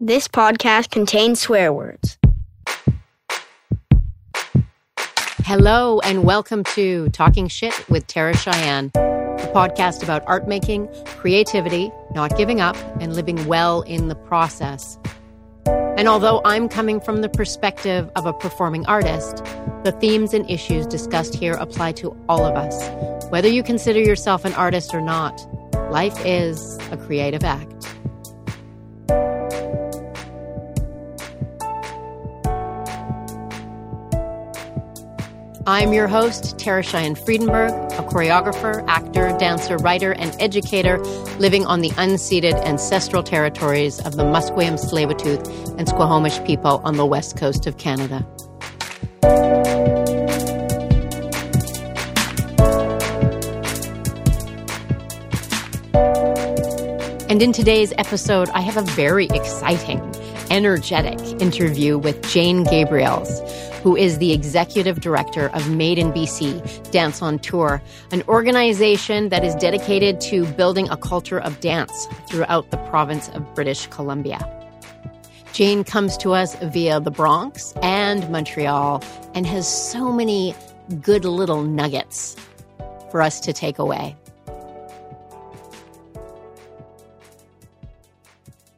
This podcast contains swear words. Hello, and welcome to Talking Shit with Tara Cheyenne, a podcast about art making, creativity, not giving up, and living well in the process. And although I'm coming from the perspective of a performing artist, the themes and issues discussed here apply to all of us. Whether you consider yourself an artist or not, life is a creative act. I'm your host, Tara Cheyenne Friedenberg, a choreographer, actor, dancer, writer, and educator living on the unceded ancestral territories of the Musqueam, Tsleil-Waututh, and Squamish people on the west coast of Canada. And in today's episode, I have a very exciting, energetic interview with Jane Gabriels who is the executive director of Made in BC Dance on Tour, an organization that is dedicated to building a culture of dance throughout the province of British Columbia. Jane comes to us via the Bronx and Montreal and has so many good little nuggets for us to take away.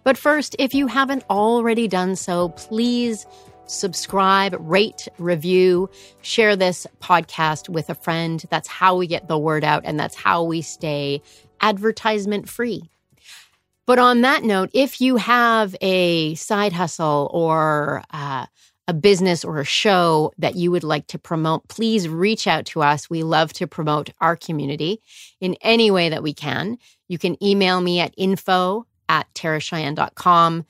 But first, if you haven't already done so, please subscribe, rate, review, share this podcast with a friend. That's how we get the word out and that's how we stay advertisement free. But on that note, if you have a side hustle or uh, a business or a show that you would like to promote, please reach out to us. We love to promote our community in any way that we can. You can email me at info at taracheyenne.com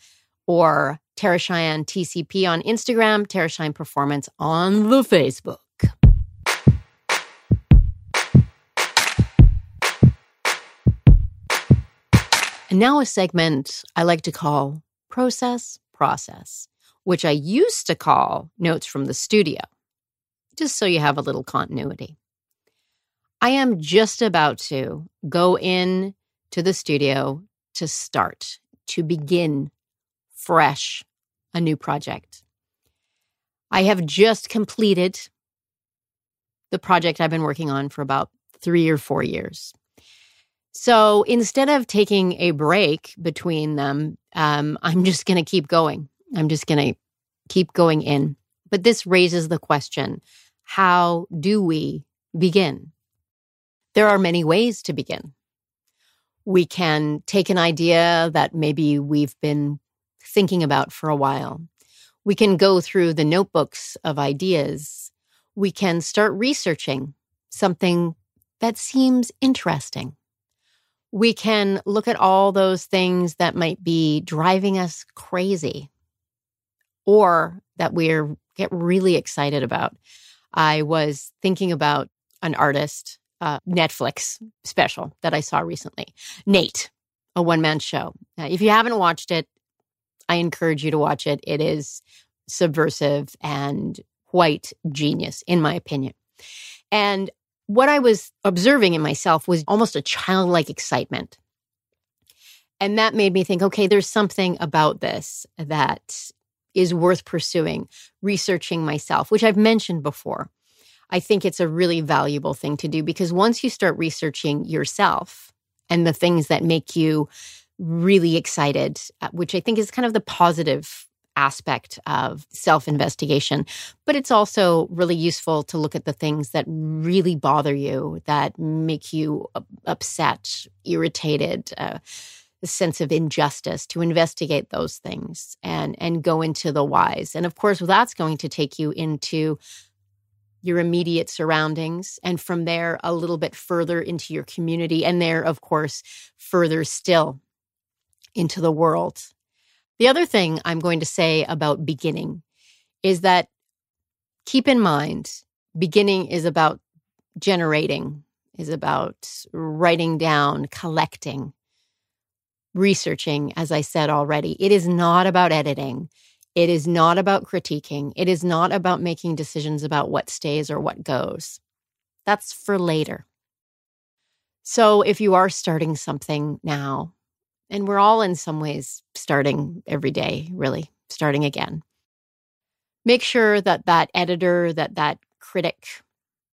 or Tara Cheyenne TCP on Instagram, Tara Cheyenne Performance on the Facebook. And now a segment I like to call Process Process, which I used to call Notes from the Studio, just so you have a little continuity. I am just about to go in to the studio to start, to begin fresh, a new project. I have just completed the project I've been working on for about three or four years. So instead of taking a break between them, um, I'm just going to keep going. I'm just going to keep going in. But this raises the question how do we begin? There are many ways to begin. We can take an idea that maybe we've been thinking about for a while. We can go through the notebooks of ideas. We can start researching something that seems interesting. We can look at all those things that might be driving us crazy or that we're get really excited about. I was thinking about an artist uh, Netflix special that I saw recently, Nate, a one man show. Uh, if you haven't watched it, I encourage you to watch it. It is subversive and quite genius, in my opinion. And what I was observing in myself was almost a childlike excitement. And that made me think okay, there's something about this that is worth pursuing, researching myself, which I've mentioned before. I think it's a really valuable thing to do because once you start researching yourself and the things that make you really excited, uh, which I think is kind of the positive aspect of self investigation. But it's also really useful to look at the things that really bother you, that make you upset, irritated. Uh, the sense of injustice to investigate those things and and go into the whys and of course that's going to take you into your immediate surroundings and from there a little bit further into your community and there of course further still into the world. The other thing I'm going to say about beginning is that keep in mind, beginning is about generating, is about writing down, collecting, researching, as I said already. It is not about editing. It is not about critiquing. It is not about making decisions about what stays or what goes. That's for later. So if you are starting something now, And we're all in some ways starting every day, really starting again. Make sure that that editor, that that critic,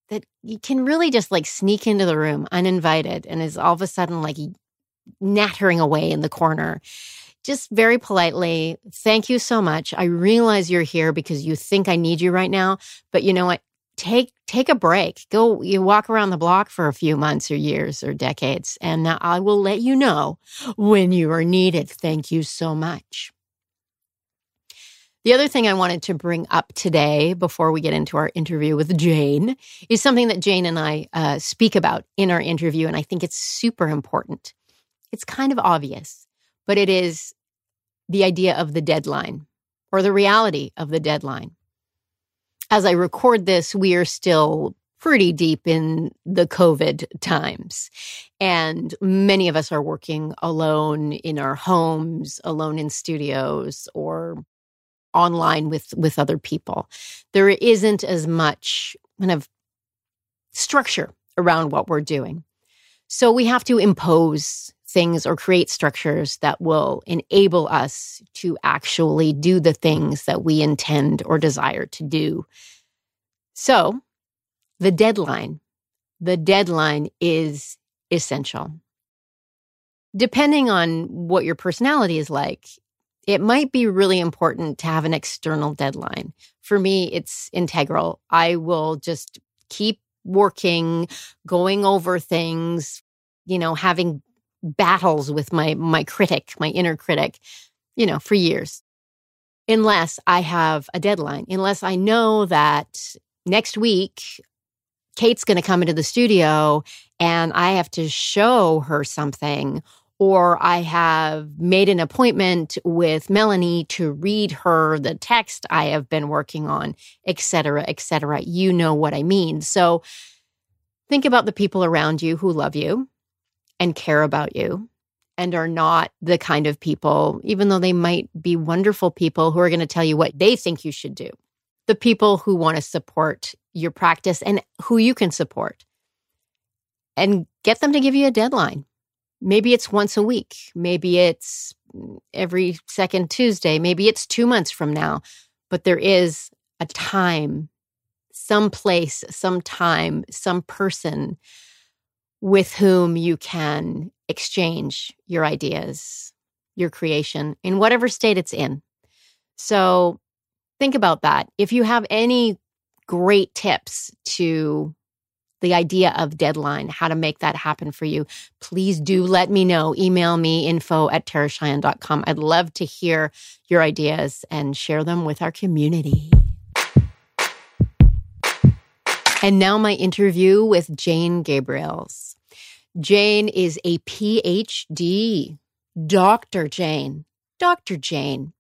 that you can really just like sneak into the room uninvited and is all of a sudden like nattering away in the corner. Just very politely, thank you so much. I realize you're here because you think I need you right now, but you know what? Take take a break. Go you walk around the block for a few months or years or decades and i will let you know when you are needed. Thank you so much. The other thing i wanted to bring up today before we get into our interview with jane is something that jane and i uh, speak about in our interview and i think it's super important. It's kind of obvious but it is the idea of the deadline or the reality of the deadline as I record this, we are still pretty deep in the COVID times. And many of us are working alone in our homes, alone in studios, or online with, with other people. There isn't as much kind of structure around what we're doing. So we have to impose things or create structures that will enable us to actually do the things that we intend or desire to do. So, the deadline, the deadline is essential. Depending on what your personality is like, it might be really important to have an external deadline. For me, it's integral. I will just keep working, going over things, you know, having battles with my my critic, my inner critic, you know, for years. Unless I have a deadline, unless I know that next week Kate's going to come into the studio and I have to show her something or I have made an appointment with Melanie to read her the text I have been working on, et cetera, et cetera. You know what I mean. So think about the people around you who love you and care about you and are not the kind of people, even though they might be wonderful people who are going to tell you what they think you should do. The people who want to support your practice and who you can support and get them to give you a deadline. Maybe it's once a week. Maybe it's every second Tuesday. Maybe it's two months from now. But there is a time, some place, some time, some person with whom you can exchange your ideas, your creation in whatever state it's in. So think about that. If you have any great tips to the idea of deadline, how to make that happen for you, please do let me know. Email me info at taracheyenne.com. I'd love to hear your ideas and share them with our community. And now my interview with Jane Gabriels. Jane is a PhD, Dr. Jane, Dr. Jane.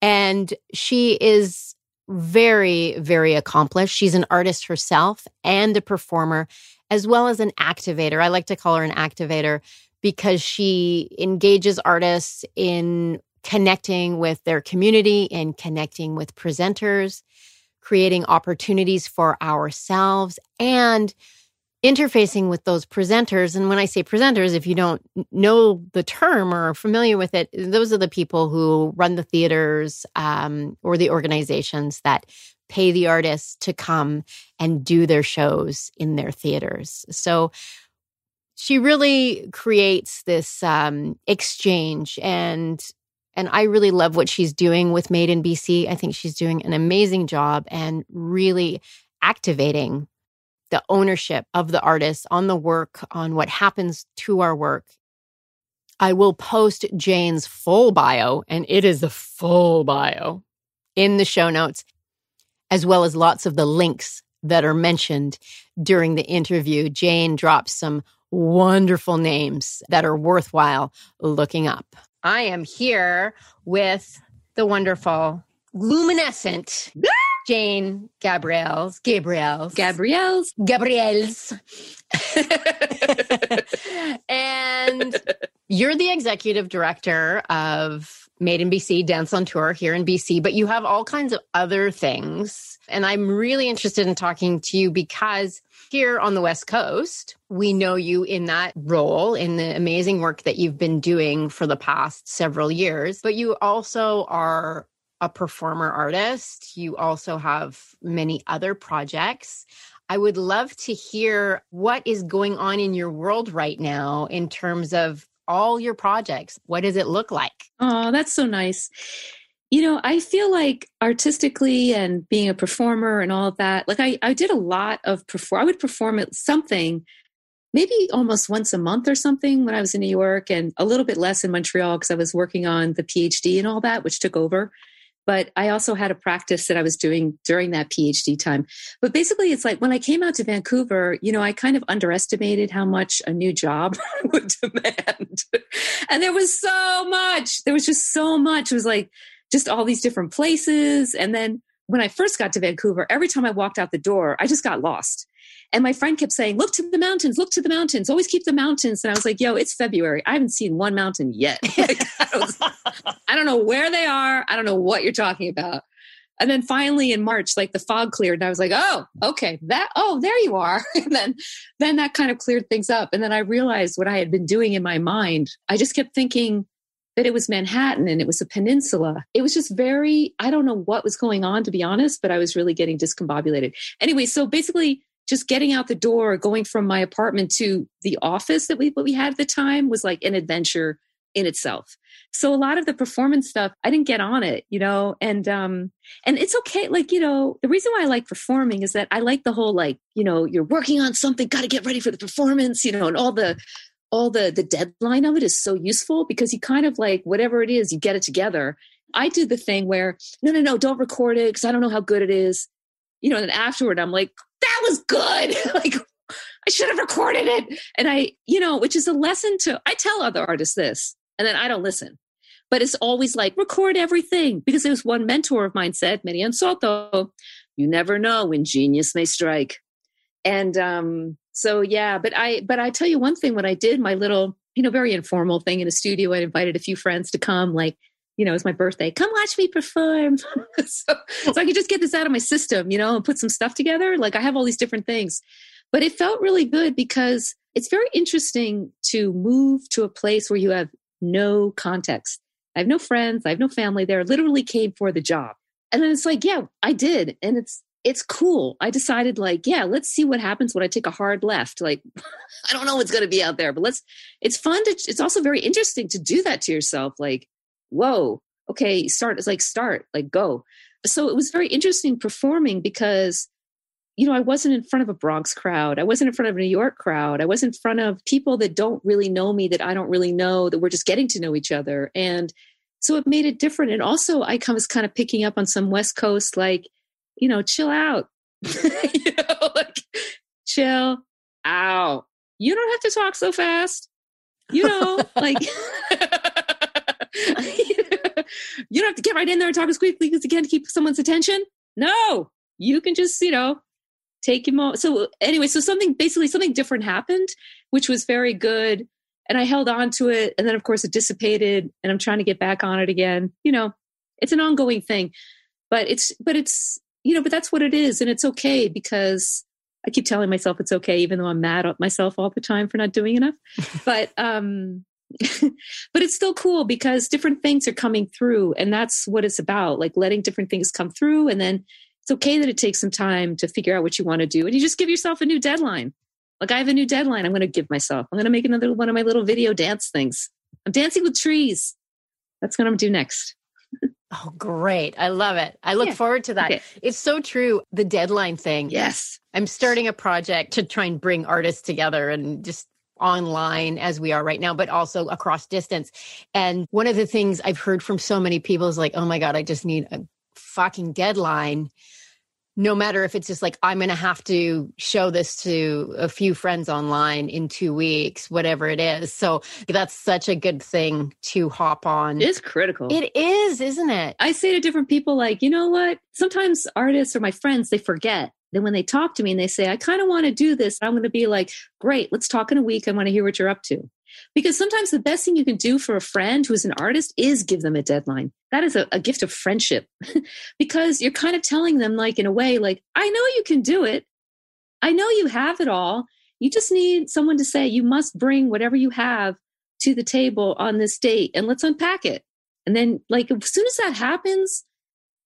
And she is very, very accomplished. She's an artist herself and a performer, as well as an activator. I like to call her an activator because she engages artists in connecting with their community and connecting with presenters creating opportunities for ourselves and interfacing with those presenters. And when I say presenters, if you don't know the term or are familiar with it, those are the people who run the theaters um, or the organizations that pay the artists to come and do their shows in their theaters. So she really creates this um, exchange and and I really love what she's doing with Made in BC. I think she's doing an amazing job and really activating the ownership of the artist on the work, on what happens to our work. I will post Jane's full bio, and it is the full bio in the show notes, as well as lots of the links that are mentioned during the interview. Jane drops some wonderful names that are worthwhile looking up. I am here with the wonderful, luminescent Jane Gabriels. Gabriels. Gabriels. Gabriels. and you're the executive director of Made in BC, Dance on Tour here in BC, but you have all kinds of other things. And I'm really interested in talking to you because here on the West Coast, we know you in that role in the amazing work that you've been doing for the past several years, but you also are a performer artist. You also have many other projects. I would love to hear what is going on in your world right now in terms of all your projects. What does it look like? Oh, that's so nice. You know, I feel like artistically and being a performer and all of that, like I, I did a lot of perform. I would perform at something maybe almost once a month or something when I was in New York and a little bit less in Montreal because I was working on the PhD and all that, which took over. But I also had a practice that I was doing during that PhD time. But basically, it's like when I came out to Vancouver, you know, I kind of underestimated how much a new job would demand. and there was so much. There was just so much. It was like just all these different places. And then when I first got to Vancouver, every time I walked out the door, I just got lost. And my friend kept saying, Look to the mountains, look to the mountains, always keep the mountains. And I was like, Yo, it's February. I haven't seen one mountain yet. Like, I, was, I don't know where they are. I don't know what you're talking about. And then finally in March, like the fog cleared, and I was like, "Oh, okay, that. Oh, there you are." And then, then that kind of cleared things up. And then I realized what I had been doing in my mind. I just kept thinking that it was Manhattan and it was a peninsula. It was just very. I don't know what was going on, to be honest, but I was really getting discombobulated. Anyway, so basically, just getting out the door, going from my apartment to the office that we what we had at the time was like an adventure in itself. So a lot of the performance stuff, I didn't get on it, you know, and um and it's okay like, you know, the reason why I like performing is that I like the whole like, you know, you're working on something, got to get ready for the performance, you know, and all the all the the deadline of it is so useful because you kind of like whatever it is, you get it together. I did the thing where no, no, no, don't record it because I don't know how good it is. You know, and afterward I'm like, was good. like I should have recorded it. And I, you know, which is a lesson to I tell other artists this, and then I don't listen. But it's always like record everything because there's one mentor of mine said, Merián Soto, you never know when genius may strike. And um, so yeah, but I but I tell you one thing, when I did my little, you know, very informal thing in a studio, I invited a few friends to come, like you know, it's my birthday. Come watch me perform. so, so I could just get this out of my system, you know, and put some stuff together. Like I have all these different things. But it felt really good because it's very interesting to move to a place where you have no context. I have no friends, I have no family there. Literally came for the job. And then it's like, yeah, I did. And it's it's cool. I decided like, yeah, let's see what happens when I take a hard left. Like I don't know what's going to be out there, but let's it's fun to it's also very interesting to do that to yourself like whoa, okay, start. It's like start, like go. So it was very interesting performing because, you know, I wasn't in front of a Bronx crowd. I wasn't in front of a New York crowd. I was in front of people that don't really know me, that I don't really know, that we're just getting to know each other. And so it made it different. And also I was kind of picking up on some West Coast, like, you know, chill out. you know, like chill out. You don't have to talk so fast. You know, like you don't have to get right in there and talk as quickly as you can to keep someone's attention. No, you can just, you know, take him off. So anyway, so something basically something different happened, which was very good. And I held on to it. And then of course it dissipated and I'm trying to get back on it again. You know, it's an ongoing thing. But it's but it's you know, but that's what it is. And it's okay because I keep telling myself it's okay, even though I'm mad at myself all the time for not doing enough. but um but it's still cool because different things are coming through and that's what it's about like letting different things come through and then it's okay that it takes some time to figure out what you want to do and you just give yourself a new deadline like i have a new deadline i'm going to give myself i'm going to make another one of my little video dance things i'm dancing with trees that's what i'm going to do next Oh, great. I love it. I look yeah. forward to that. Okay. It's so true. The deadline thing. Yes. I'm starting a project to try and bring artists together and just online as we are right now, but also across distance. And one of the things I've heard from so many people is like, oh my God, I just need a fucking deadline. No matter if it's just like, I'm going to have to show this to a few friends online in two weeks, whatever it is. So that's such a good thing to hop on. It's critical. It is, isn't it? I say to different people, like, you know what? Sometimes artists or my friends, they forget then when they talk to me and they say, I kind of want to do this, I'm going to be like, great, let's talk in a week. I want to hear what you're up to. Because sometimes the best thing you can do for a friend who is an artist is give them a deadline. That is a, a gift of friendship because you're kind of telling them, like, in a way, like, I know you can do it. I know you have it all. You just need someone to say, you must bring whatever you have to the table on this date and let's unpack it. And then, like, as soon as that happens,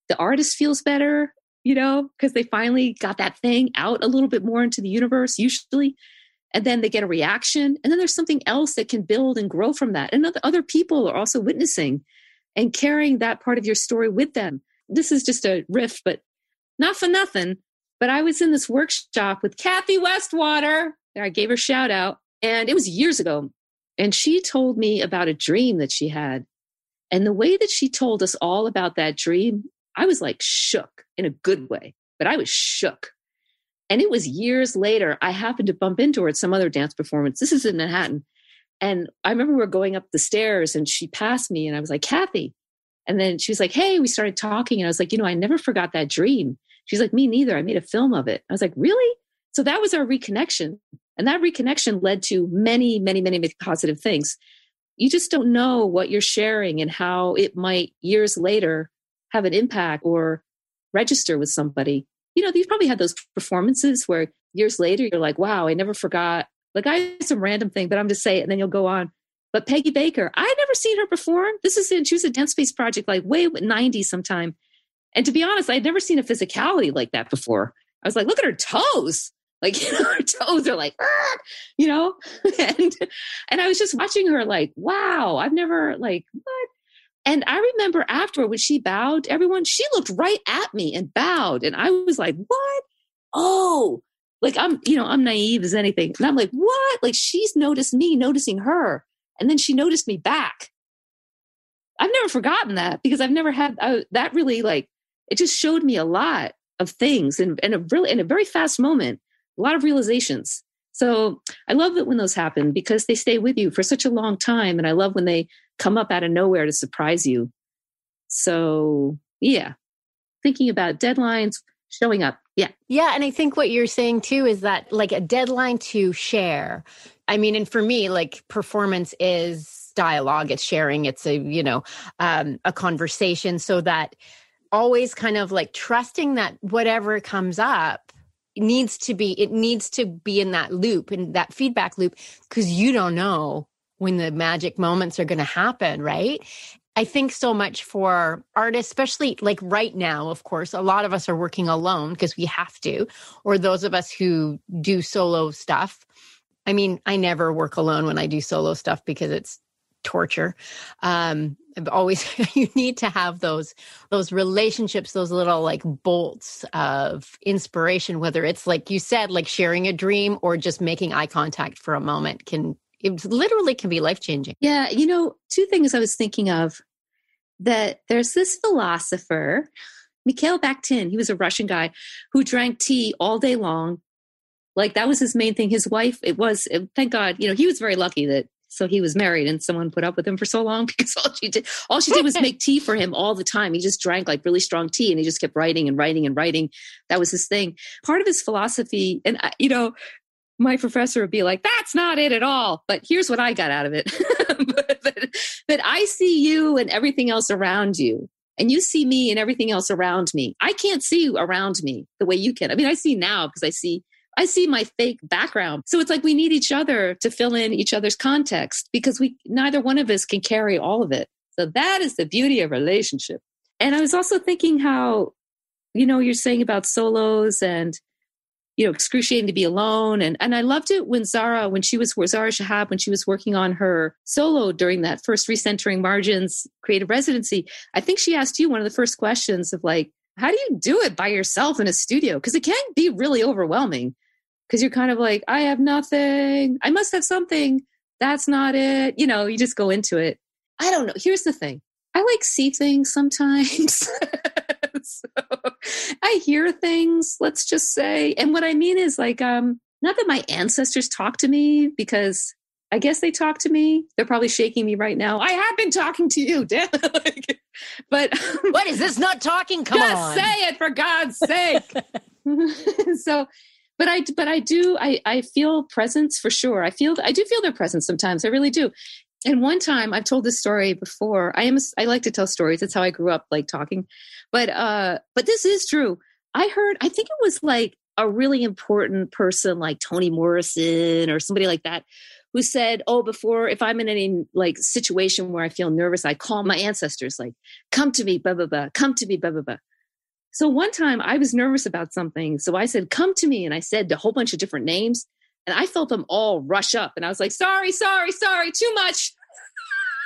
the artist feels better, you know, because they finally got that thing out a little bit more into the universe, usually. And then they get a reaction. And then there's something else that can build and grow from that. And other, people are also witnessing and carrying that part of your story with them. This is just a riff, but not for nothing. But I was in this workshop with Kathy Westwater. I gave her shout out. And it was years ago. And she told me about a dream that she had. And the way that she told us all about that dream, I was like shook in a good way, but I was shook. And it was years later, I happened to bump into her at some other dance performance. This is in Manhattan. And I remember we were going up the stairs and she passed me and I was like, Kathy. And then she was like, Hey, we started talking. And I was like, You know, I never forgot that dream. She's like, Me neither. I made a film of it. I was like, Really? So that was our reconnection. And that reconnection led to many, many, many, many positive things. You just don't know what you're sharing and how it might years later have an impact or register with somebody. You know, you've probably had those performances where years later you're like, wow, I never forgot. Like I had some random thing, but I'm just saying, and then you'll go on. But Peggy Baker, I never seen her perform. This is in, she was a Danspace Project like way 90 sometime. And to be honest, I'd never seen a physicality like that before. I was like, look at her toes. Like, you know, her toes are like, you know, and, and I was just watching her like, wow, I've never like, what? And I remember afterward when she bowed, everyone, she looked right at me and bowed. And I was like, what? Oh, like I'm, you know, I'm naive as anything. And I'm like, what? Like she's noticed me noticing her. And then she noticed me back. I've never forgotten that because I've never had uh, that really like, it just showed me a lot of things and, and a really, in a very fast moment, a lot of realizations. So I love it when those happen because they stay with you for such a long time. And I love when they come up out of nowhere to surprise you. So, yeah, thinking about deadlines, showing up. Yeah. Yeah. And I think what you're saying too is that like a deadline to share. I mean, and for me, like performance is dialogue, it's sharing, it's a, you know, um, a conversation so that always kind of like trusting that whatever comes up needs to be it needs to be in that loop in that feedback loop because you don't know when the magic moments are going to happen right? I think so much for artists especially like right now of course a lot of us are working alone because we have to or those of us who do solo stuff. I mean i never work alone when i do solo stuff because it's torture. Um always you need to have those those relationships those little like bolts of inspiration whether it's like you said like sharing a dream or just making eye contact for a moment can it literally can be life changing yeah you know two things i was thinking of that there's this philosopher mikhail bakhtin he was a russian guy who drank tea all day long. Like that was his main thing. His wife it was thank god you know he was very lucky that so he was married and someone put up with him for so long because all she did all she did was make tea for him all the time. He just drank like really strong tea and he just kept writing and writing and writing. That was his thing. Part of his philosophy and you know my professor would be like that's not it at all but here's what i got out of it that, that i see you and everything else around you and you see me and everything else around me i can't see you around me the way you can i mean i see now because i see I see my fake background. So it's like we need each other to fill in each other's context because we neither one of us can carry all of it. So that is the beauty of relationship. And I was also thinking how, you know, you're saying about solos and you know, excruciating to be alone. And and I loved it when Zara, when she was Zara Shahab, when she was working on her solo during that first recentering margins creative residency. I think she asked you one of the first questions of like, how do you do it by yourself in a studio? Because it can be really overwhelming because you're kind of like, I have nothing. I must have something. That's not it. You know, you just go into it. I don't know. Here's the thing I like see things sometimes. so I hear things, let's just say. And what I mean is like, um, not that my ancestors talk to me because I guess they talk to me. They're probably shaking me right now. I have been talking to you, damn. like, but what is this not talking? Come just on. say it for God's sake. so but I but I do I I feel presence for sure. I feel I do feel their presence sometimes. I really do. And one time I've told this story before. I am I like to tell stories. That's how I grew up like talking. But uh but this is true. I heard I think it was like a really important person like Toni Morrison or somebody like that who said, "Oh, before if I'm in any like situation where I feel nervous, I call my ancestors like, come to me, blah blah blah, come to me, blah blah blah." So one time I was nervous about something. So I said, come to me. And I said a whole bunch of different names. And I felt them all rush up. And I was like, sorry, sorry, sorry, too much.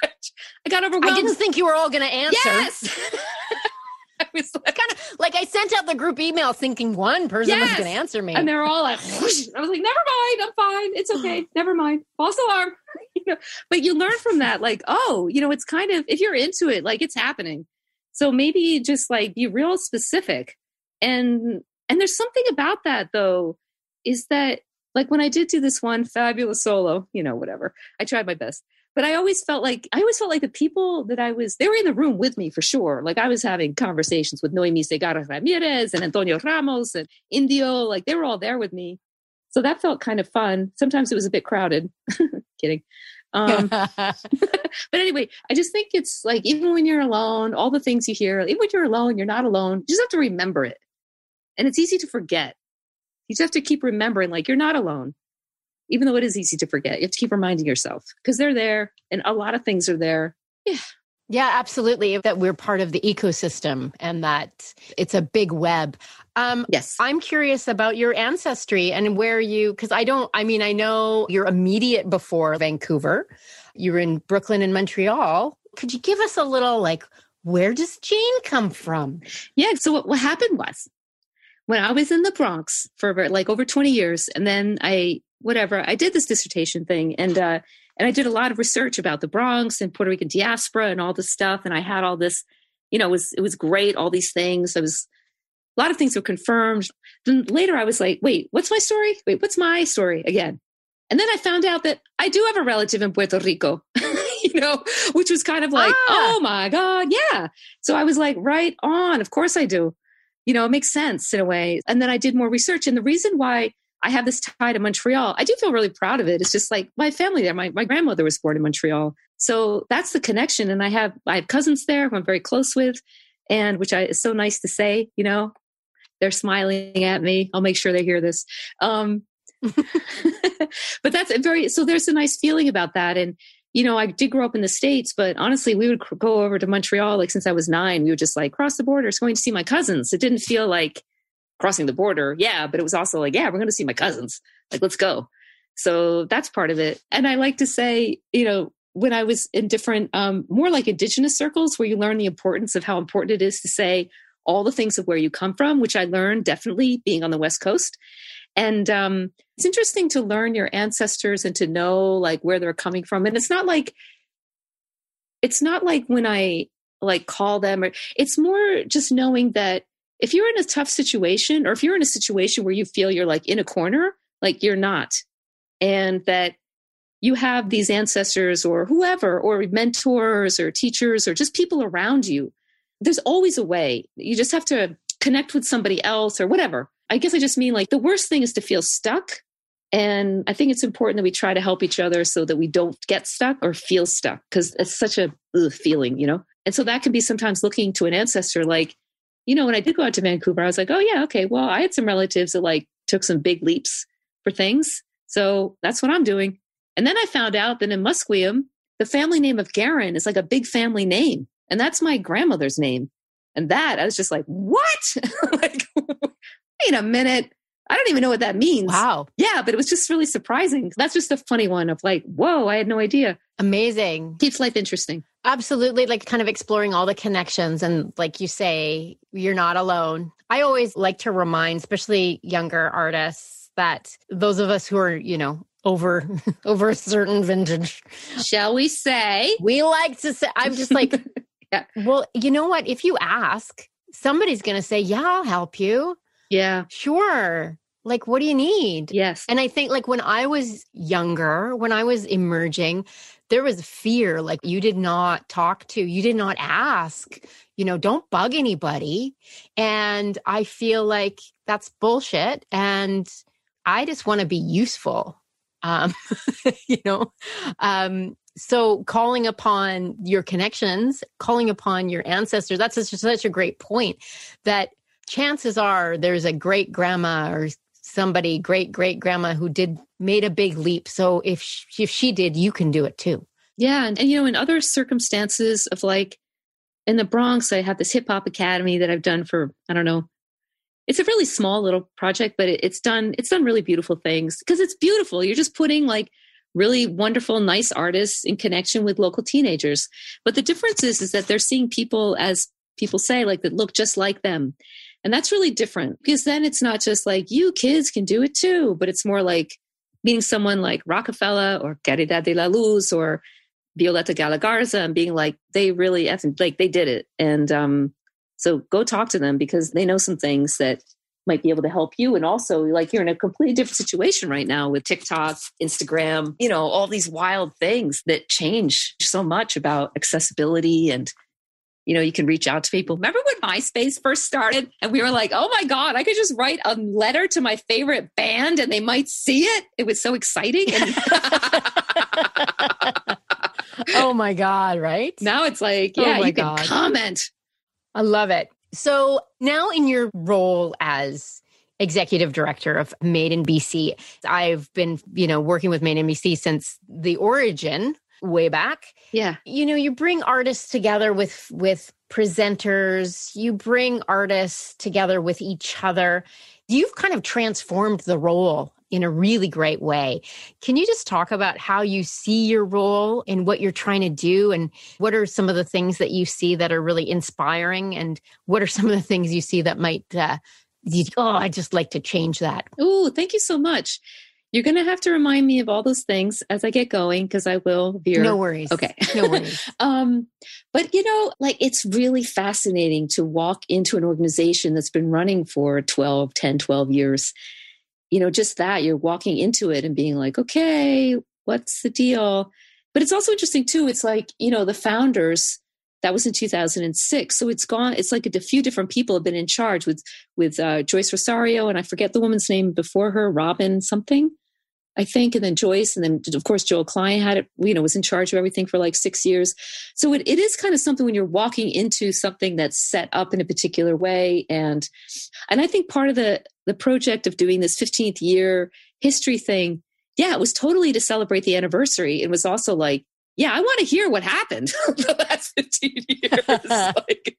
I got overwhelmed. I didn't think you were all going to answer. Yes. I was like, kind of like I sent out the group email thinking one person yes. was going to answer me. And they're all like, Whoosh. I was like, never mind. I'm fine. It's okay. never mind. False alarm. you know, but you learn from that, like, oh, you know, it's kind of, if you're into it, like it's happening. So maybe just like be real specific. And and there's something about that though, is that like when I did do this one fabulous solo, you know, whatever. I tried my best. But I always felt like I always felt like the people that I was they were in the room with me for sure. Like I was having conversations with Noemi Segarra Ramirez and Antonio Ramos and Indio, like they were all there with me. So that felt kind of fun. Sometimes it was a bit crowded. Kidding. Um, but anyway, I just think it's like even when you're alone, all the things you hear, even when you're alone, you're not alone. You just have to remember it. And it's easy to forget. You just have to keep remembering, like, you're not alone. Even though it is easy to forget, you have to keep reminding yourself because they're there and a lot of things are there. Yeah. Yeah, absolutely. That we're part of the ecosystem and that it's a big web. Um, yes. I'm curious about your ancestry and where you, because I don't, I mean, I know you're immediate before Vancouver. You're in Brooklyn and Montreal. Could you give us a little like, where does Jane come from? Yeah. So what, what happened was when I was in the Bronx for like over 20 years, and then I, whatever, I did this dissertation thing and, uh, and I did a lot of research about the Bronx and Puerto Rican diaspora and all this stuff. And I had all this, you know, it was, it was great. All these things. I was, a lot of things were confirmed. Then later I was like, wait, what's my story? Wait, what's my story again? And then I found out that I do have a relative in Puerto Rico, you know, which was kind of like, ah. oh my God, yeah. So I was like, right on. Of course I do. You know, it makes sense in a way. And then I did more research. And the reason why I have this tie to Montreal, I do feel really proud of it. It's just like my family there. My, my grandmother was born in Montreal. So that's the connection. And I have, I have cousins there who I'm very close with and which I, is so nice to say, you know, they're smiling at me. I'll make sure they hear this. Um, but that's a very, so there's a nice feeling about that. And, you know, I did grow up in the States, but honestly, we would go over to Montreal, like since I was nine, we would just like cross the border, going to see my cousins. It didn't feel like crossing the border. Yeah. But it was also like, yeah, we're going to see my cousins. Like, let's go. So that's part of it. And I like to say, you know, when I was in different, um, more like indigenous circles where you learn the importance of how important it is to say, all the things of where you come from, which I learned definitely being on the West Coast. And um, it's interesting to learn your ancestors and to know like where they're coming from. And it's not like it's not like when I like call them or it's more just knowing that if you're in a tough situation or if you're in a situation where you feel you're like in a corner, like you're not. And that you have these ancestors or whoever or mentors or teachers or just people around you there's always a way. You just have to connect with somebody else or whatever. I guess I just mean like the worst thing is to feel stuck. And I think it's important that we try to help each other so that we don't get stuck or feel stuck because it's such a ugh, feeling, you know? And so that can be sometimes looking to an ancestor like, you know, when I did go out to Vancouver, I was like, oh, yeah, okay, well, I had some relatives that like took some big leaps for things. So that's what I'm doing. And then I found out that in Musqueam, the family name of Guerin is like a big family name. And that's my grandmother's name. And that I was just like, what? like, wait a minute. I don't even know what that means. Wow. Yeah, but it was just really surprising. That's just a funny one of like, whoa, I had no idea. Amazing. Keeps life interesting. Absolutely. Like kind of exploring all the connections. And like you say, you're not alone. I always like to remind, especially younger artists, that those of us who are, you know, over over a certain vintage shall we say we like to say i'm just like Yeah. Well, you know what? If you ask, somebody's going to say, Yeah, I'll help you. Yeah. Sure. Like, what do you need? Yes. And I think, like, when I was younger, when I was emerging, there was fear. Like, you did not talk to, you did not ask, you know, don't bug anybody. And I feel like that's bullshit. And I just want to be useful. Um, you know, um, so calling upon your connections, calling upon your ancestors, that's such, such a great point that chances are there's a great grandma or somebody great great grandma who did made a big leap. So if she, if she did, you can do it too. Yeah, and, and you know, in other circumstances of like in the Bronx, I have this hip hop academy that I've done for I don't know. It's a really small little project, but it, it's done it's done really beautiful things because it's beautiful. You're just putting like really wonderful, nice artists in connection with local teenagers. But the difference is is that they're seeing people as people say like that look just like them. And that's really different because then it's not just like you kids can do it too, but it's more like meeting someone like Rokafella or Caridad de la Luz or Violeta Galagarza and being like, they really, like they did it. And um, so go talk to them because they know some things that might be able to help you. And also, like, you're in a completely different situation right now with TikTok, Instagram, you know, all these wild things that change so much about accessibility and you know, you can reach out to people. Remember when MySpace first started and we were like, oh my God, I could just write a letter to my favorite band and they might see it? It was so exciting. And oh my God, right? Now it's like, yeah, oh you God. can comment. I love it. So now in your role as executive director of Made in BC, I've been, you know, working with Made in BC since the origin way back. Yeah. You know, you bring artists together with with presenters, you bring artists together with each other. You've kind of transformed the role in a really great way. Can you just talk about how you see your role and what you're trying to do and what are some of the things that you see that are really inspiring and what are some of the things you see that might uh, you, oh, I just like to change that. Oh, thank you so much. You're going to have to remind me of all those things as I get going because I will veer. No worries. Okay. No worries. um, but, you know, like it's really fascinating to walk into an organization that's been running for 12, 10, 12 years. You know, just that you're walking into it and being like, okay, what's the deal? But it's also interesting too. It's like, you know, the founders, that was in 2006 so it's gone it's like a, a few different people have been in charge with with uh, joyce rosario and i forget the woman's name before her robin something I think, and then Joyce, and then of course Joel Klein had it, you know, was in charge of everything for like six years. So it, it is kind of something when you're walking into something that's set up in a particular way. And and I think part of the the project of doing this 15th year history thing, yeah, it was totally to celebrate the anniversary. It was also like, yeah, I want to hear what happened the last 15 years. like,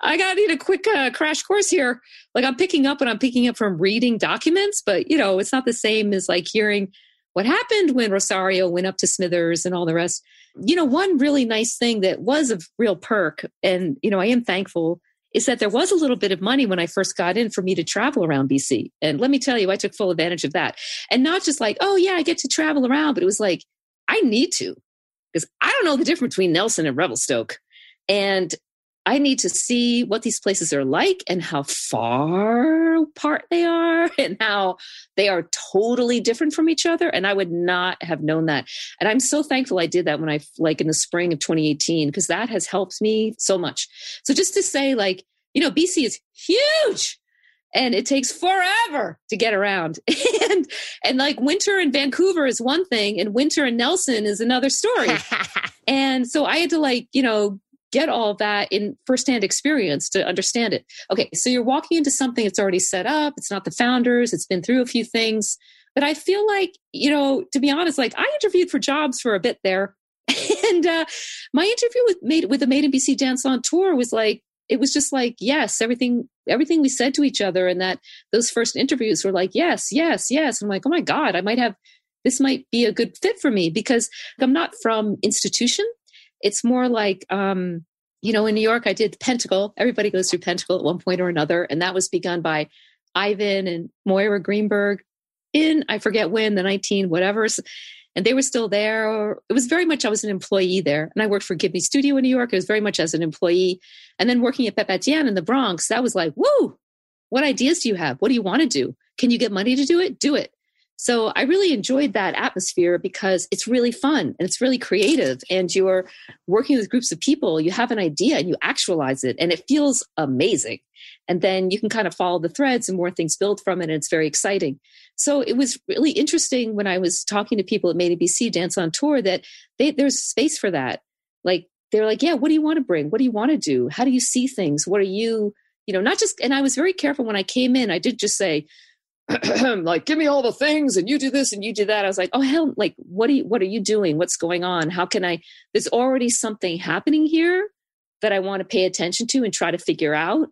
I got to need a quick uh, crash course here. Like, I'm picking up and I'm picking up from reading documents, but you know, it's not the same as like hearing what happened when Rosario went up to Smithers and all the rest. You know, one really nice thing that was a real perk, and you know, I am thankful, is that there was a little bit of money when I first got in for me to travel around BC. And let me tell you, I took full advantage of that. And not just like, oh, yeah, I get to travel around, but it was like, I need to because I don't know the difference between Nelson and Revelstoke. And I need to see what these places are like and how far apart they are and how they are totally different from each other. And I would not have known that. And I'm so thankful I did that when I, like in the spring of 2018, because that has helped me so much. So just to say, like, you know, BC is huge and it takes forever to get around. and and like winter in Vancouver is one thing, and winter in Nelson is another story. and so I had to like, you know, get all that in firsthand experience to understand it. Okay, so you're walking into something that's already set up. It's not the founders. It's been through a few things. But I feel like, you know, to be honest, like I interviewed for jobs for a bit there. and uh, my interview with made with the Made in BC Dance on Tour was like it was just like yes everything everything we said to each other and that those first interviews were like yes yes yes. I'm like oh my god i might have this might be a good fit for me because i'm not from institution. It's more like um you know in new york i did pentacle. Everybody goes through pentacle at one point or another. And that was begun by ivan and mara greenberg in i forget when the 19 whatever and they were still there. It was very much I was an employee there, and I worked for Gibney Studio in New York. It was very much as an employee, and then working at Pepatian in the Bronx. That was like, woo! What ideas do you have? What do you want to do? Can you get money to do it? Do it. So I really enjoyed that atmosphere because it's really fun and it's really creative and you're working with groups of people, you have an idea and you actualize it and it feels amazing. And then you can kind of follow the threads and more things build from it and it's very exciting. So it was really interesting when I was talking to people at Made in BC Dance on Tour that they, there's space for that. Like they're like, yeah, what do you want to bring? What do you want to do? How do you see things? What are you, you know, not just, and I was very careful when I came in. I did just say, like give me all the things and you do this and you do that i was like oh hell like what are you what are you doing what's going on how can i there's already something happening here that i want to pay attention to and try to figure out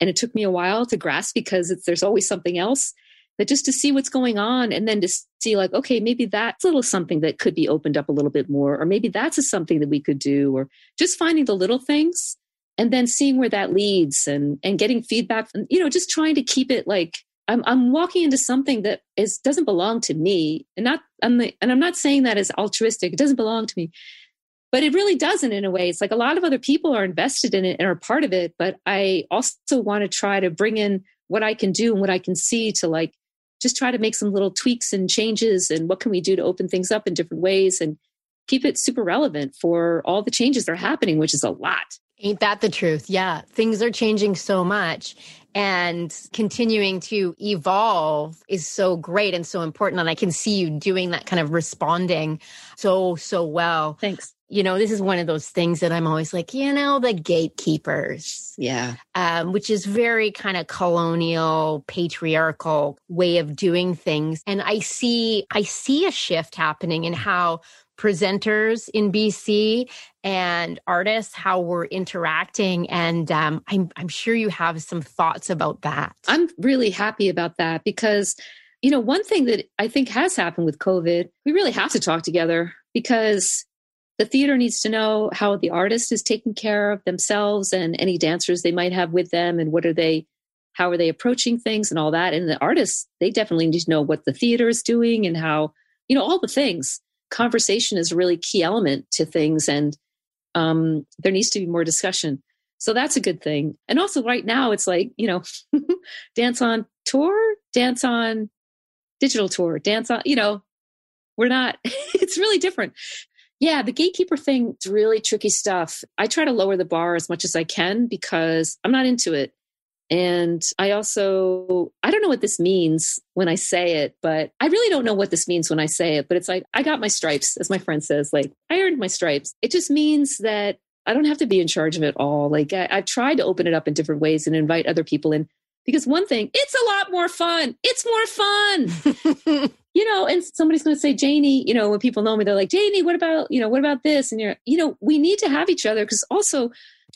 and it took me a while to grasp because there's always something else but just to see what's going on and then to see like okay maybe that's a little something that could be opened up a little bit more or maybe that's a something that we could do or just finding the little things and then seeing where that leads and and getting feedback and you know just trying to keep it like I'm I'm walking into something that is doesn't belong to me, and not I'm the, and I'm not saying that as altruistic. It doesn't belong to me, but it really doesn't in a way. It's like a lot of other people are invested in it and are part of it, but I also want to try to bring in what I can do and what I can see to like just try to make some little tweaks and changes and what can we do to open things up in different ways and keep it super relevant for all the changes that are happening, which is a lot. Ain't that the truth? Yeah. Things are changing so much and continuing to evolve is so great and so important. And I can see you doing that kind of responding so, so well. Thanks. You know, this is one of those things that I'm always like, you know, the gatekeepers. Yeah. Um, which is very kind of colonial, patriarchal way of doing things. And I see, I see a shift happening in how presenters in BC and artists, how we're interacting. And um, I'm, I'm sure you have some thoughts about that. I'm really happy about that because, you know, one thing that I think has happened with COVID, we really have to talk together because the theater needs to know how the artist is taking care of themselves and any dancers they might have with them and what are they how are they approaching things and all that and the artists they definitely need to know what the theater is doing and how you know all the things conversation is a really key element to things and um, there needs to be more discussion. So that's a good thing. And also right now it's like you know dance on tour dance on digital tour dance on you know we're not it's really different. Yeah the gatekeeper thing is really tricky stuff. I try to lower the bar as much as i can because i'm not into it and I also, I don't know what this means when I say it, but I really don't know what this means when I say it. But it's like, I got my stripes, as my friend says, like, I earned my stripes. It just means that I don't have to be in charge of it all. Like, I, I've tried to open it up in different ways and invite other people in. Because one thing, it's a lot more fun. It's more fun. you know, and somebody's going to say, Janie, you know, when people know me, they're like, Janie, what about, you know, what about this? And you're, you know, we need to have each other because also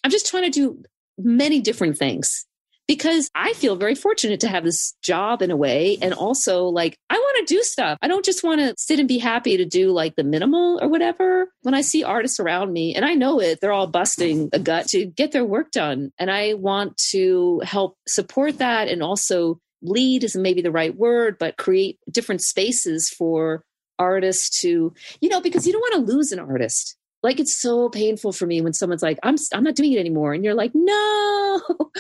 I'm just trying to do many different things because I feel very fortunate to have this job in a way. And also, like, I want to do stuff. I don't just want to sit and be happy to do like the minimal or whatever. When I see artists around me, and I know it, they're all busting a gut to get their work done. And I want to help support that and also lead is maybe the right word, but create different spaces for artists to, you know, because you don't want to lose an artist like it's so painful for me when someone's like i'm i'm not doing it anymore. And you're like no.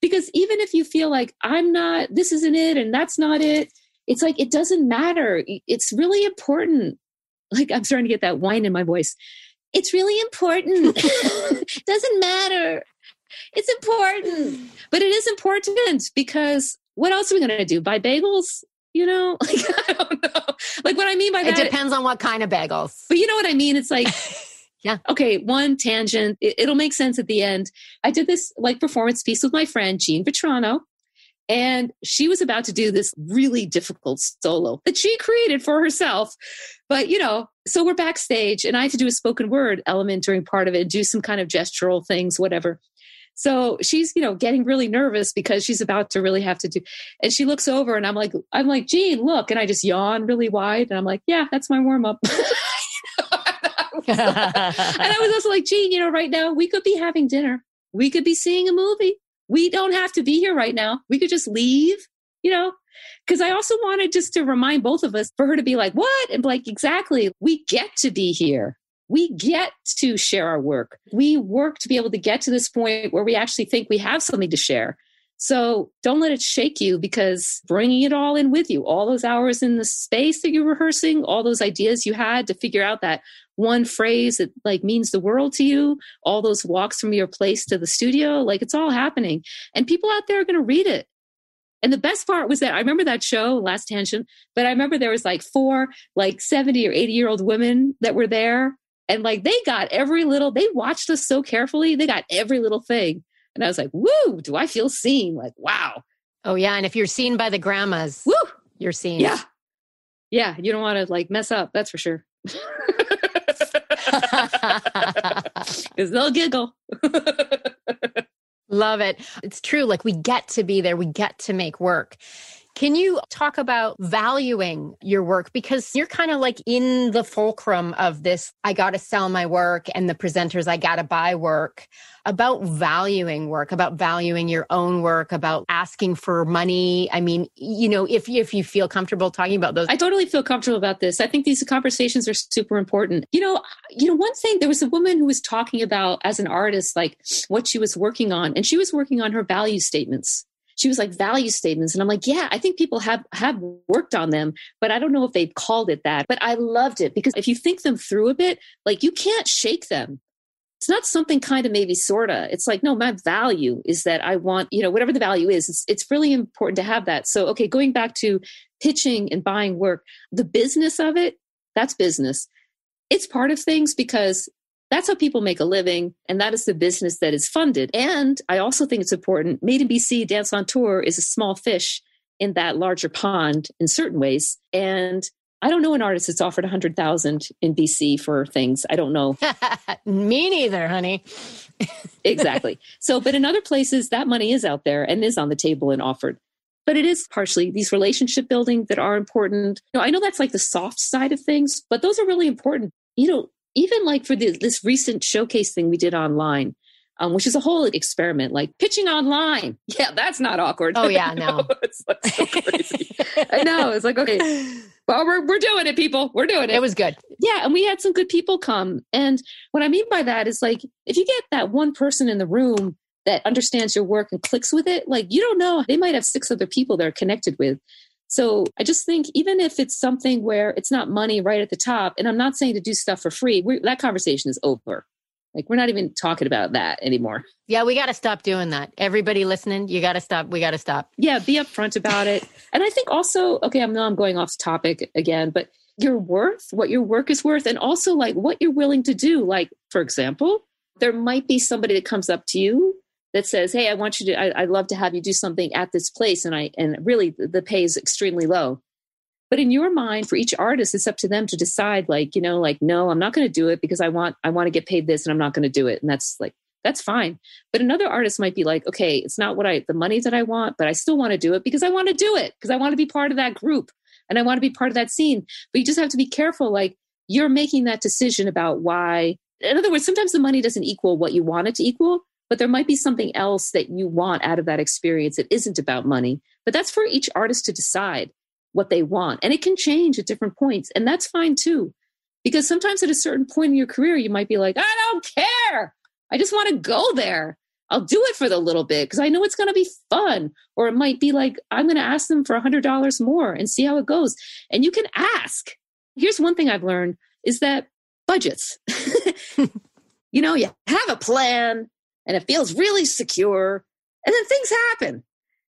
Because even if you feel like i'm not this isn't it and that's not it it's like it doesn't matter. It's really important. Like i'm starting to get that whine in my voice. It's really important. It doesn't matter. It's important. But it is important because what else are we going to do? Buy bagels? You know? Like i don't know. Like what i mean by that it depends on what kind of bagels. But you know what i mean? It's like Yeah. Okay. One tangent. It, will make sense at the end. I did this like performance piece with my friend, Jean Vitrano. And she was about to do this really difficult solo that she created for herself. But, you know, so we're backstage and I had to do a spoken word element during part of it, do some kind of gestural things, whatever. So she's, you know, getting really nervous because she's about to really have to do. And she looks over and I'm like, I'm like, Jean, look. And I just yawn really wide. And I'm like, yeah, that's my warm up. and I was also like, Jean, you know, right now we could be having dinner. We could be seeing a movie. We don't have to be here right now. We could just leave, you know, because I also wanted just to remind both of us for her to be like, what? And like, exactly, we get to be here. We get to share our work. We work to be able to get to this point where we actually think we have something to share. So don't let it shake you because bringing it all in with you, all those hours in the space that you're rehearsing, all those ideas you had to figure out that one phrase that like means the world to you, all those walks from your place to the studio, like it's all happening. And people out there are going to read it. And the best part was that I remember that show, Last Tangent, but I remember there was like four, like 70 or 80 year old women that were there. And like they got every little, they watched us so carefully. They got every little thing. And I was like, woo, do I feel seen? Like, wow. Oh, yeah. And if you're seen by the grandmas, woo, you're seen. Yeah. Yeah. You don't want to like mess up. That's for sure. Because they'll giggle. Love it. It's true. Like we get to be there, we get to make work. Can you talk about valuing your work? Because you're kind of like in the fulcrum of this I got to sell my work and the presenters I got to buy work about valuing work, about valuing your own work, about asking for money. I mean, you know, if if you feel comfortable talking about those. I totally feel comfortable about this. I think these conversations are super important. You know, you know, one thing, there was a woman who was talking about as an artist, like what she was working on, and she was working on her value statements she was like value statements. And i'm like yeah i think people have have worked on them but i don't know if they've called it that. But i loved it because if you think them through a bit like you can't shake them. It's not something kind of maybe sorta. It's like no my value is that i want you know whatever the value is it's, it's really important to have that. So okay going back to pitching and buying work the business of it that's business. It's part of things because that's how people make a living and that is the business that is funded and i also think it's important Made in BC dance on tour is a small fish in that larger pond in certain ways and I don't know an artist that's offered 100,000 in BC for things. I don't know. Me neither, honey. exactly. So, but in other places, that money is out there and is on the table and offered. But it is partially these relationship building that are important. You know, I know that's like the soft side of things, but those are really important. You know, even like for the, this recent showcase thing we did online, um, which is a whole experiment, like pitching online. Yeah, that's not awkward. Oh yeah, no, it's like so crazy. I know. It's like okay, well, we're we're doing it, people. We're doing it. It was good. Yeah, and we had some good people come. And what I mean by that is like if you get that one person in the room that understands your work and clicks with it, like you don't know, they might have six other people they're connected with. So I just think even if it's something where it's not money right at the top, and I'm not saying to do stuff for free, that conversation is over. Like we're not even talking about that anymore. Yeah, we got to stop doing that. Everybody listening, you got to stop. We got to stop. Yeah, be upfront about it. and I think also, okay, I know I'm going off topic again, but your worth, what your work is worth, and also like what you're willing to do. Like, for example, there might be somebody that comes up to you that says, "Hey, I want you to. I, would love to have you do something at this place," and I and really the pay is extremely low. But in your mind, for each artist, it's up to them to decide. Like, you know, like, no, I'm not going to do it because I want I want to get paid this, and I'm not going to do it. And that's like that's fine. But another artist might be like, okay, it's not what I the money that I want, but I still want to do it because I want to do it because I want to be part of that group and I want to be part of that scene. But you just have to be careful. Like you're making that decision about why. In other words, sometimes the money doesn't equal what you want it to equal but there might be something else that you want out of that experience that isn't about money. But that's for each artist to decide what they want. And it can change at different points. And that's fine too. Because sometimes at a certain point in your career, you might be like, I don't care. I just want to go there. I'll do it for the little bit because I know it's going to be fun. Or it might be like, I'm going to ask them for a $100 more and see how it goes. And you can ask. Here's one thing I've learned is that budgets. you know, you have a plan, and it feels really secure. And then things happen.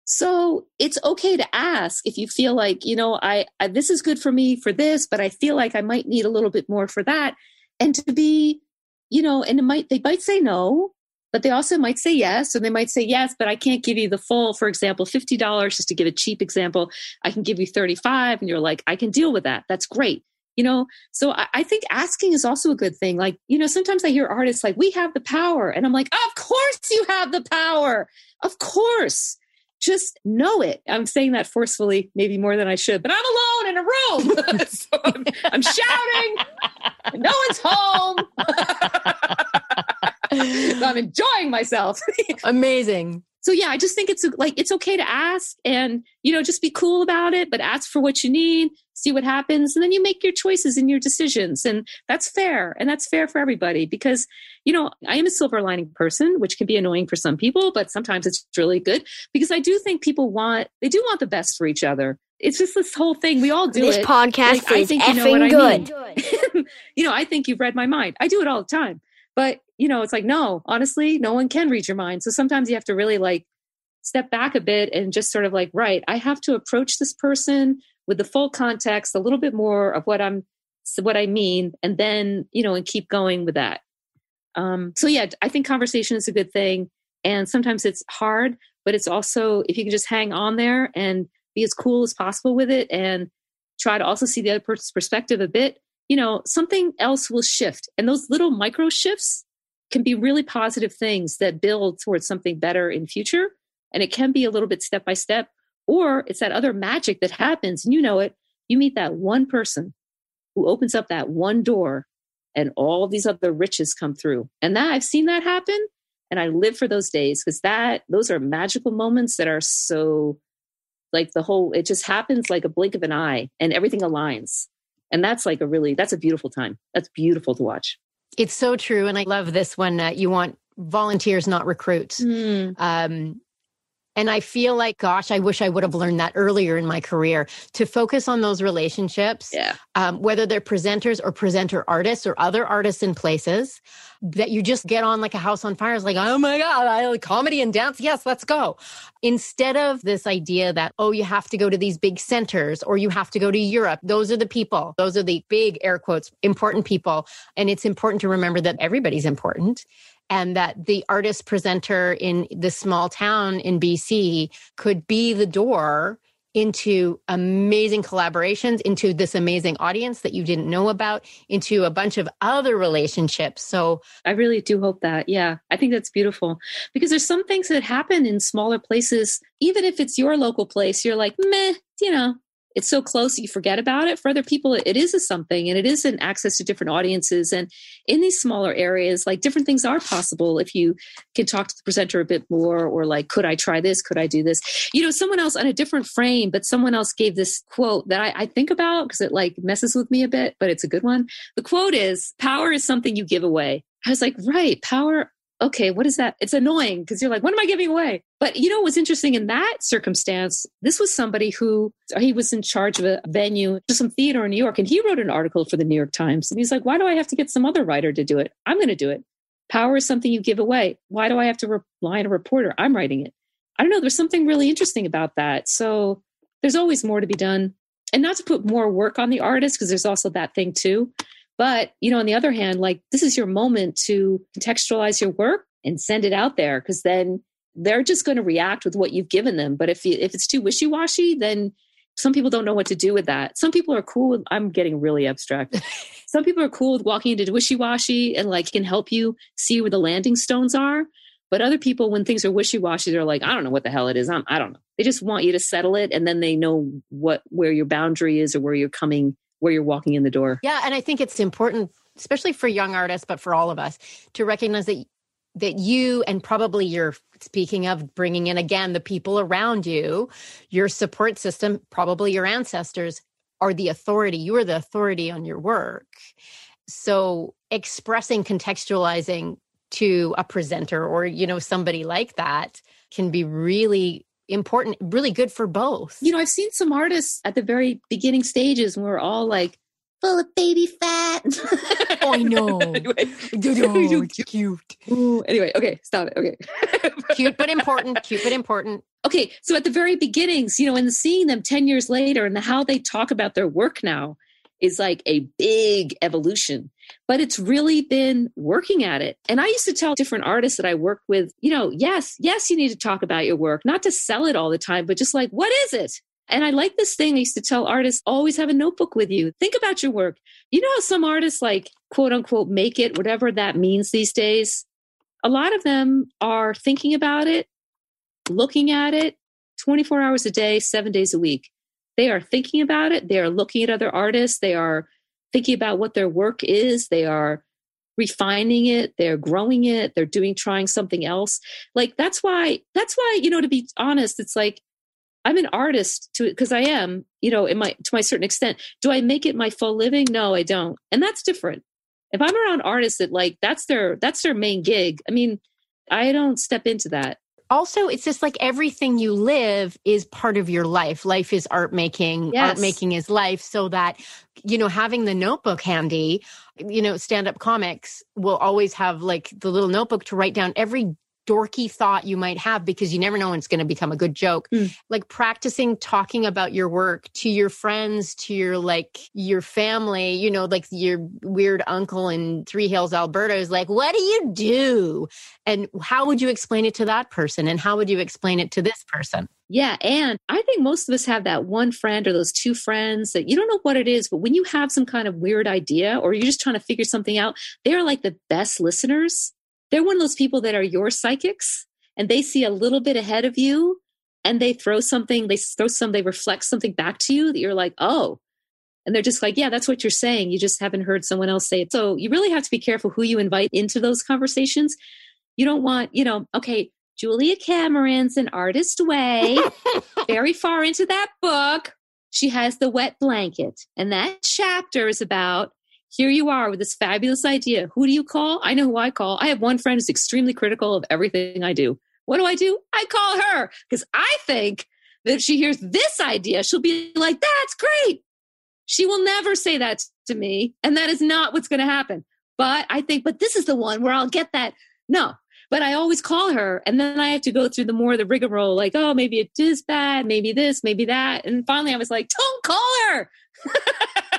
So it's okay to ask if you feel like, you know, I, I, this is good for me for this, but I feel like I might need a little bit more for that. And to be, you know, and it might they might say no, but they also might say yes, and they might say yes, but I can't give you the full, for example, $50, just to give a cheap example. I can give you 35 and you're like, I can deal with that. That's great you know? So I, I, think asking is also a good thing. Like you know sometimes i hear artists like we have the power. And i'm like of course you have the power. Of course. Just know it. I'm saying that forcefully maybe more than i should but i'm alone in a room. So I'm, I'm shouting. No one's home i'm enjoying myself amazing so yeah, I just think it's like it's okay to ask and you know just be cool about it, but ask for what you need, see what happens, and then you make your choices and your decisions, and that's fair, and that's fair for everybody because you know I am a silver lining person, which can be annoying for some people, but sometimes it's really good because I do think people want they do want the best for each other. It's just this whole thing. We all do this it. podcast Like, I is think you know effing what I good. mean. you know, I think you've read my mind. I do it all the time. But, you know, it's like, no, honestly, no one can read your mind. So sometimes you have to really like step back a bit and just sort of like, right, I have to approach this person with the full context, a little bit more of what I'm, what I mean, and then, you know, and keep going with that. Um, so yeah, I think conversation is a good thing. And sometimes it's hard, but it's also, if you can just hang on there and be as cool as possible with it and try to also see the other person's perspective a bit, you know, something else will shift. And those little micro shifts can be really positive things that build towards something better in future. And it can be a little bit step by step, or it's that other magic that happens. And you know it. You meet that one person who opens up that one door and all these other riches come through. And that I've seen that happen. And I live for those days because that those are magical moments that are so like the whole it just happens like a blink of an eye and everything aligns. And that's like a really that's a beautiful time. That's beautiful to watch. It's so true. And I love this one. Uh, you want volunteers, not recruits. Um, and I feel like, gosh, I wish I would have learned that earlier in my career to focus on those relationships, Yeah. um, whether they're presenters or presenter artists or other artists in places that you just get on like a house on fire. It's like, oh my God, I like comedy and dance. Yes, let's go. Instead of this idea that, oh, you have to go to these big centers or you have to go to Europe. Those are the people. Those are the big air quotes, important people. And it's important to remember that everybody's important and that the artist presenter in this small town in BC could be the door into amazing collaborations, into this amazing audience that you didn't know about, into a bunch of other relationships. So I really do hope that. Yeah, I think that's beautiful because there's some things that happen in smaller places. Even if it's your local place, you're like, meh, you know, it's so close that you forget about it. For other people, it is a something and it is an access to different audiences. And in these smaller areas, like different things are possible if you can talk to the presenter a bit more or like, could I try this? Could I do this? You know, someone else on a different frame, but someone else gave this quote that I, I think about because it like messes with me a bit, but it's a good one. The quote is power is something you give away. I was like, right, power okay, what is that? It's annoying because you're like, what am I giving away? But you know what's interesting in that circumstance? This was somebody who he was in charge of a venue, some theater in New York, and he wrote an article for the New York Times. And he's like, why do I have to get some other writer to do it? I'm going to do it. Power is something you give away. Why do I have to rely on a reporter? I'm writing it. I don't know. There's something really interesting about that. So there's always more to be done. And not to put more work on the artist, because there's also that thing too. But, you know, on the other hand, like this is your moment to contextualize your work and send it out there because then they're just going to react with what you've given them. But if you, if it's too wishy-washy, then some people don't know what to do with that. Some people are cool with I'm getting really abstract. some people are cool with walking into wishy-washy and like can help you see where the landing stones are. But other people, when things are wishy-washy, they're like, I don't know what the hell it is. I'm, I don't know. They just want you to settle it, and then they know what where your boundary is or where you're coming where you're walking in the door. Yeah, and I think it's important, especially for young artists, but for all of us, to recognize that that you and probably you're speaking of bringing in again the people around you, your support system, probably your ancestors are the authority. You are the authority on your work. So expressing, contextualizing to a presenter or you know somebody like that can be really important, really good for both. You know, I've seen some artists at the very beginning stages and we're all like full of baby fat. I know. anyway, Oh, cute. Ooh, anyway, okay, stop it. Okay. Cute but important. Cute but important. okay, so at the very beginnings, you know, and seeing them 10 years later and how they talk about their work now is like a big evolution. But it's really been working at it. And I used to tell different artists that I worked with, you know, yes, yes, you need to talk about your work, not to sell it all the time, but just like, what is it? And I like this thing I used to tell artists always have a notebook with you. Think about your work. You know some artists like quote unquote make it, whatever that means these days? A lot of them are thinking about it, looking at it 24 hours a day, seven days a week. They are thinking about it. They are looking at other artists. They are thinking about what their work is. They are refining it, they're growing it, they're doing trying something else. Like that's why that's why, you know, to be honest, it's like I'm an artist to because I am, you know, in my to my certain extent. Do I make it my full living? No, I don't. And that's different. If I'm around artists that like that's their that's their main gig, I mean, I don't step into that also it's just like everything you live is part of your life life is art making yes. art making is life so that you know having the notebook handy you know stand up comics will always have like the little notebook to write down every dorky thought you might have because you never know when it's going to become a good joke. Mm. Like practicing talking about your work to your friends, to your like your family, you know, like your weird uncle in Three Hills, Alberta is like, what do you do? And how would you explain it to that person? And how would you explain it to this person? Yeah. And I think most of us have that one friend or those two friends that you don't know what it is, but when you have some kind of weird idea or you're just trying to figure something out, they're like the best listeners they're one of those people that are your psychics and they see a little bit ahead of you and they throw something, they throw some, they reflect something back to you that you're like, oh. And they're just like, yeah, that's what you're saying. You just haven't heard someone else say it. So you really have to be careful who you invite into those conversations. You don't want, you know, okay, Julia Cameron's an artist way, very far into that book. She has the wet blanket. And that chapter is about here you are with this fabulous idea. Who do you call? I know who I call. I have one friend who's extremely critical of everything I do. What do I do? I call her because I think that if she hears this idea, she'll be like, that's great. She will never say that to me. And that is not what's going to happen. But I think, but this is the one where I'll get that. No, but I always call her. And then I have to go through the more the rigmarole, like, oh, maybe it is bad, maybe this, maybe that. And finally I was like, don't call her.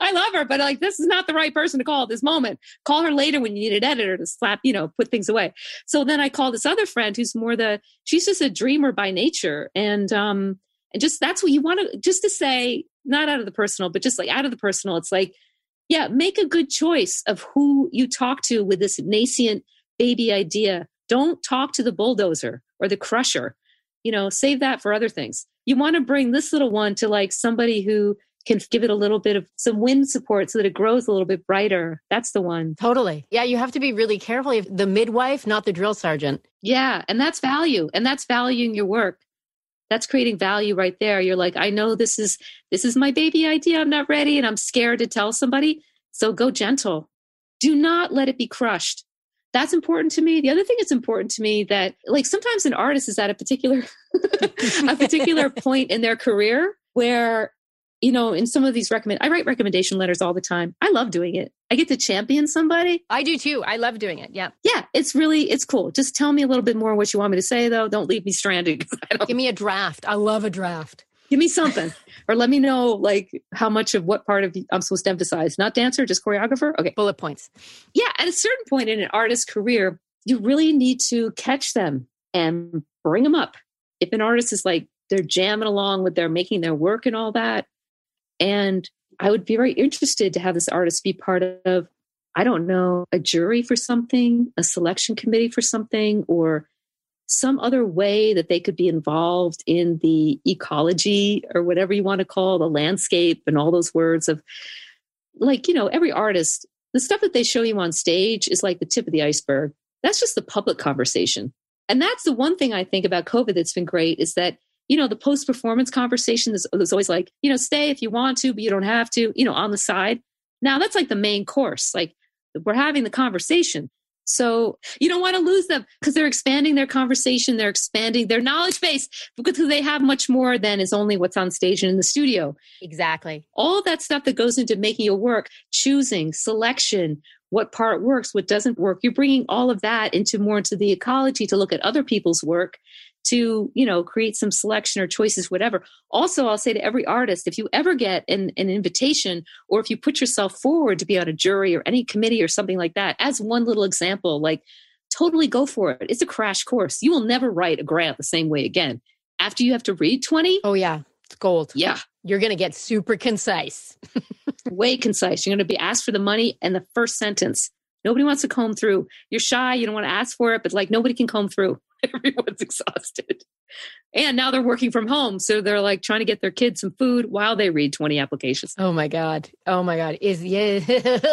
I love her, but like this is not the right person to call at this moment. Call her later when you need an editor to slap, you know, put things away. So then I call this other friend who's more the she's just a dreamer by nature. And um and just that's what you want to just to say, not out of the personal, but just like out of the personal, it's like, yeah, make a good choice of who you talk to with this nascent baby idea. Don't talk to the bulldozer or the crusher. You know, save that for other things. You want to bring this little one to like somebody who can give it a little bit of some wind support so that it grows a little bit brighter. That's the one. Totally. Yeah, you have to be really careful. The midwife, not the drill sergeant. Yeah, and that's value. And that's valuing your work. That's creating value right there. You're like, I know this is this is my baby idea. I'm not ready and I'm scared to tell somebody. So go gentle. Do not let it be crushed. That's important to me. The other thing that's important to me that like sometimes an artist is at a particular a particular point in their career where you know, in some of these recommend, I write recommendation letters all the time. I love doing it. I get to champion somebody. I do too. I love doing it. Yeah. Yeah. It's really, it's cool. Just tell me a little bit more what you want me to say though. Don't leave me stranded. Give me a draft. I love a draft. Give me something or let me know like how much of what part of I'm supposed to emphasize. Not dancer, just choreographer. Okay. Bullet points. Yeah. At a certain point in an artist's career, you really need to catch them and bring them up. If an artist is like, they're jamming along with their making their work and all that, and I would be very interested to have this artist be part of, I don't know, a jury for something, a selection committee for something, or some other way that they could be involved in the ecology or whatever you want to call the landscape and all those words of like, you know, every artist, the stuff that they show you on stage is like the tip of the iceberg. That's just the public conversation. And that's the one thing I think about COVID that's been great is that you know, the post performance conversation is, is always like, you know, stay if you want to, but you don't have to, you know, on the side. Now that's like the main course. Like we're having the conversation. So you don't want to lose them because they're expanding their conversation, they're expanding their knowledge base because they have much more than is only what's on stage and in the studio. Exactly. All that stuff that goes into making your work, choosing, selection, what part works, what doesn't work. You're bringing all of that into more into the ecology to look at other people's work to you know create some selection or choices whatever. Also i'll say to every artist if you ever get an, an invitation or if you put yourself forward to be on a jury or any committee or something like that as one little example like totally go for it. It's a crash course. You will never write a grant the same way again. After you have to read 20 oh yeah. It's gold. Yeah. You're going to get super concise. Way concise. You're going to be asked for the money and the first sentence. Nobody wants to comb through. You're shy. You don't want to ask for it but like nobody can comb through everyone's exhausted. And now they're working from home. So they're like trying to get their kids some food while they read 20 applications. Oh my God. Oh my God. Is yeah.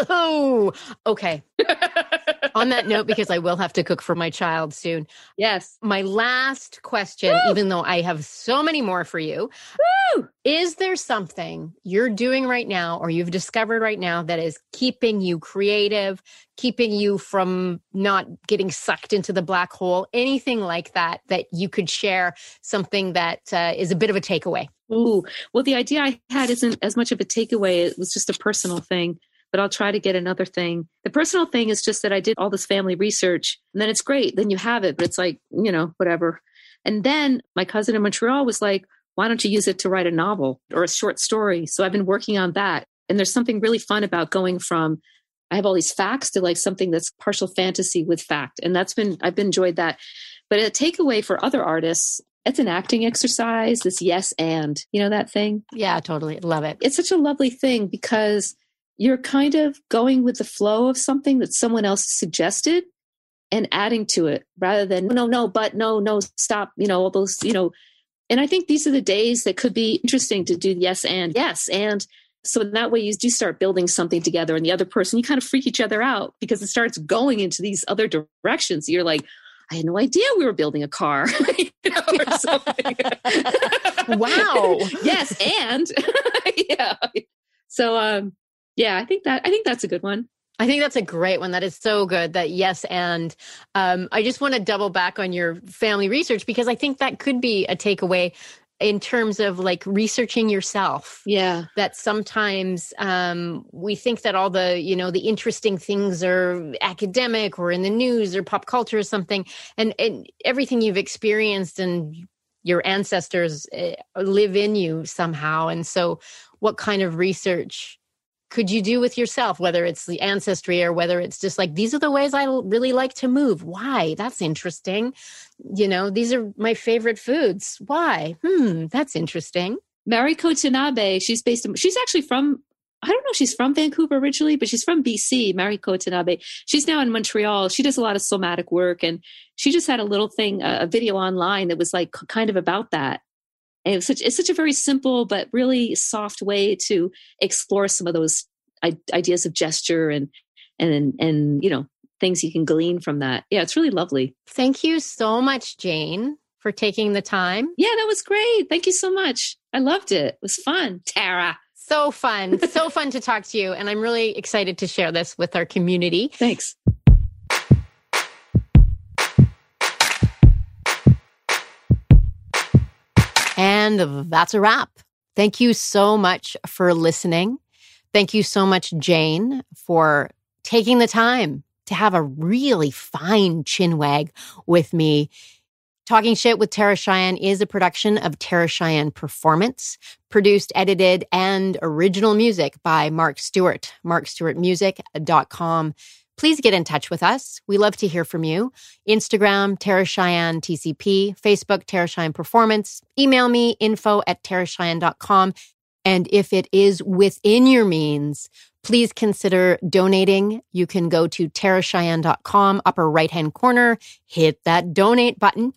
Oh, okay. On that note, because I will have to cook for my child soon. Yes. My last question, Woo! even though I have so many more for you, Woo! Is there something you're doing right now or you've discovered right now that is keeping you creative, keeping you from not getting sucked into the black hole? Anything like that that you could share? Something that uh, is a bit of a takeaway. Ooh, well, the idea I had isn't as much of a takeaway. It was just a personal thing but I'll try to get another thing. The personal thing is just that I did all this family research and then it's great. Then you have it, but it's like, you know, whatever. And then my cousin in Montreal was like, why don't you use it to write a novel or a short story? So I've been working on that. And there's something really fun about going from I have all these facts to like something that's partial fantasy with fact. And that's been, I've been enjoyed that. But a takeaway for other artists, it's an acting exercise, this yes and, you know, that thing? Yeah, totally. Love it. It's such a lovely thing because you're kind of going with the flow of something that someone else suggested and adding to it rather than no no but no no stop you know all those you know and i think these are the days that could be interesting to do yes and yes and so in that way you do start building something together and the other person you kind of freak each other out because it starts going into these other directions you're like I had no idea we were building a car. you know, wow. yes, and yeah. So um yeah, I think that I think that's a good one. I think that's a great one. That is so good. That yes, and um, I just want to double back on your family research because I think that could be a takeaway in terms of like researching yourself. Yeah, that sometimes um, we think that all the you know the interesting things are academic or in the news or pop culture or something, and, and everything you've experienced and your ancestors uh, live in you somehow. And so, what kind of research? Could you do with yourself, whether it's the ancestry or whether it's just like, these are the ways I really like to move. Why? That's interesting. You know, these are my favorite foods. Why? Hmm, that's interesting. Mariko Tanabe, she's based in, she's actually from, I don't know, she's from Vancouver originally, but she's from BC, Mariko Tanabe. She's now in Montreal. She does a lot of somatic work and she just had a little thing, a, a video online that was like kind of about that and it's such, it's such a very simple but really soft way to explore some of those ideas of gesture and and and you know things you can glean from that. Yeah, it's really lovely. Thank you so much, Jane, for taking the time. Yeah, that was great. Thank you so much. I loved it. It was fun. Tara. So fun. so fun to talk to you. And I'm really excited to share this with our community. Thanks. And that's a wrap. Thank you so much for listening. Thank you so much, Jane, for taking the time to have a really fine chin wag with me. Talking Shit with Tara Cheyenne is a production of Tara Cheyenne Performance, produced, edited, and original music by Mark Stewart, markstewartmusic.com please get in touch with us. We love to hear from you. Instagram, Tara Cheyenne TCP, Facebook, Tara Cheyenne Performance. Email me, info at taracheyenne.com. And if it is within your means, please consider donating. You can go to taracheyenne.com, upper right hand corner, hit that donate button,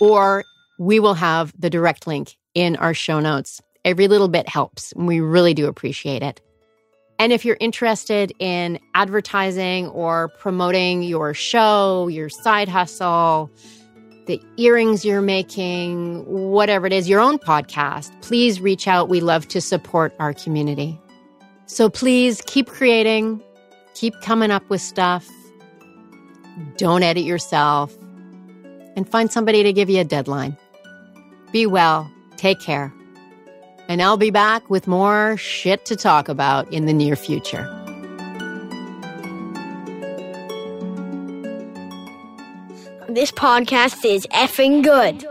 or we will have the direct link in our show notes. Every little bit helps. We really do appreciate it. And if you're interested in advertising or promoting your show, your side hustle, the earrings you're making, whatever it is, your own podcast, please reach out. We love to support our community. So please keep creating, keep coming up with stuff. Don't edit yourself and find somebody to give you a deadline. Be well. Take care and I'll be back with more shit to talk about in the near future. This podcast is effing good.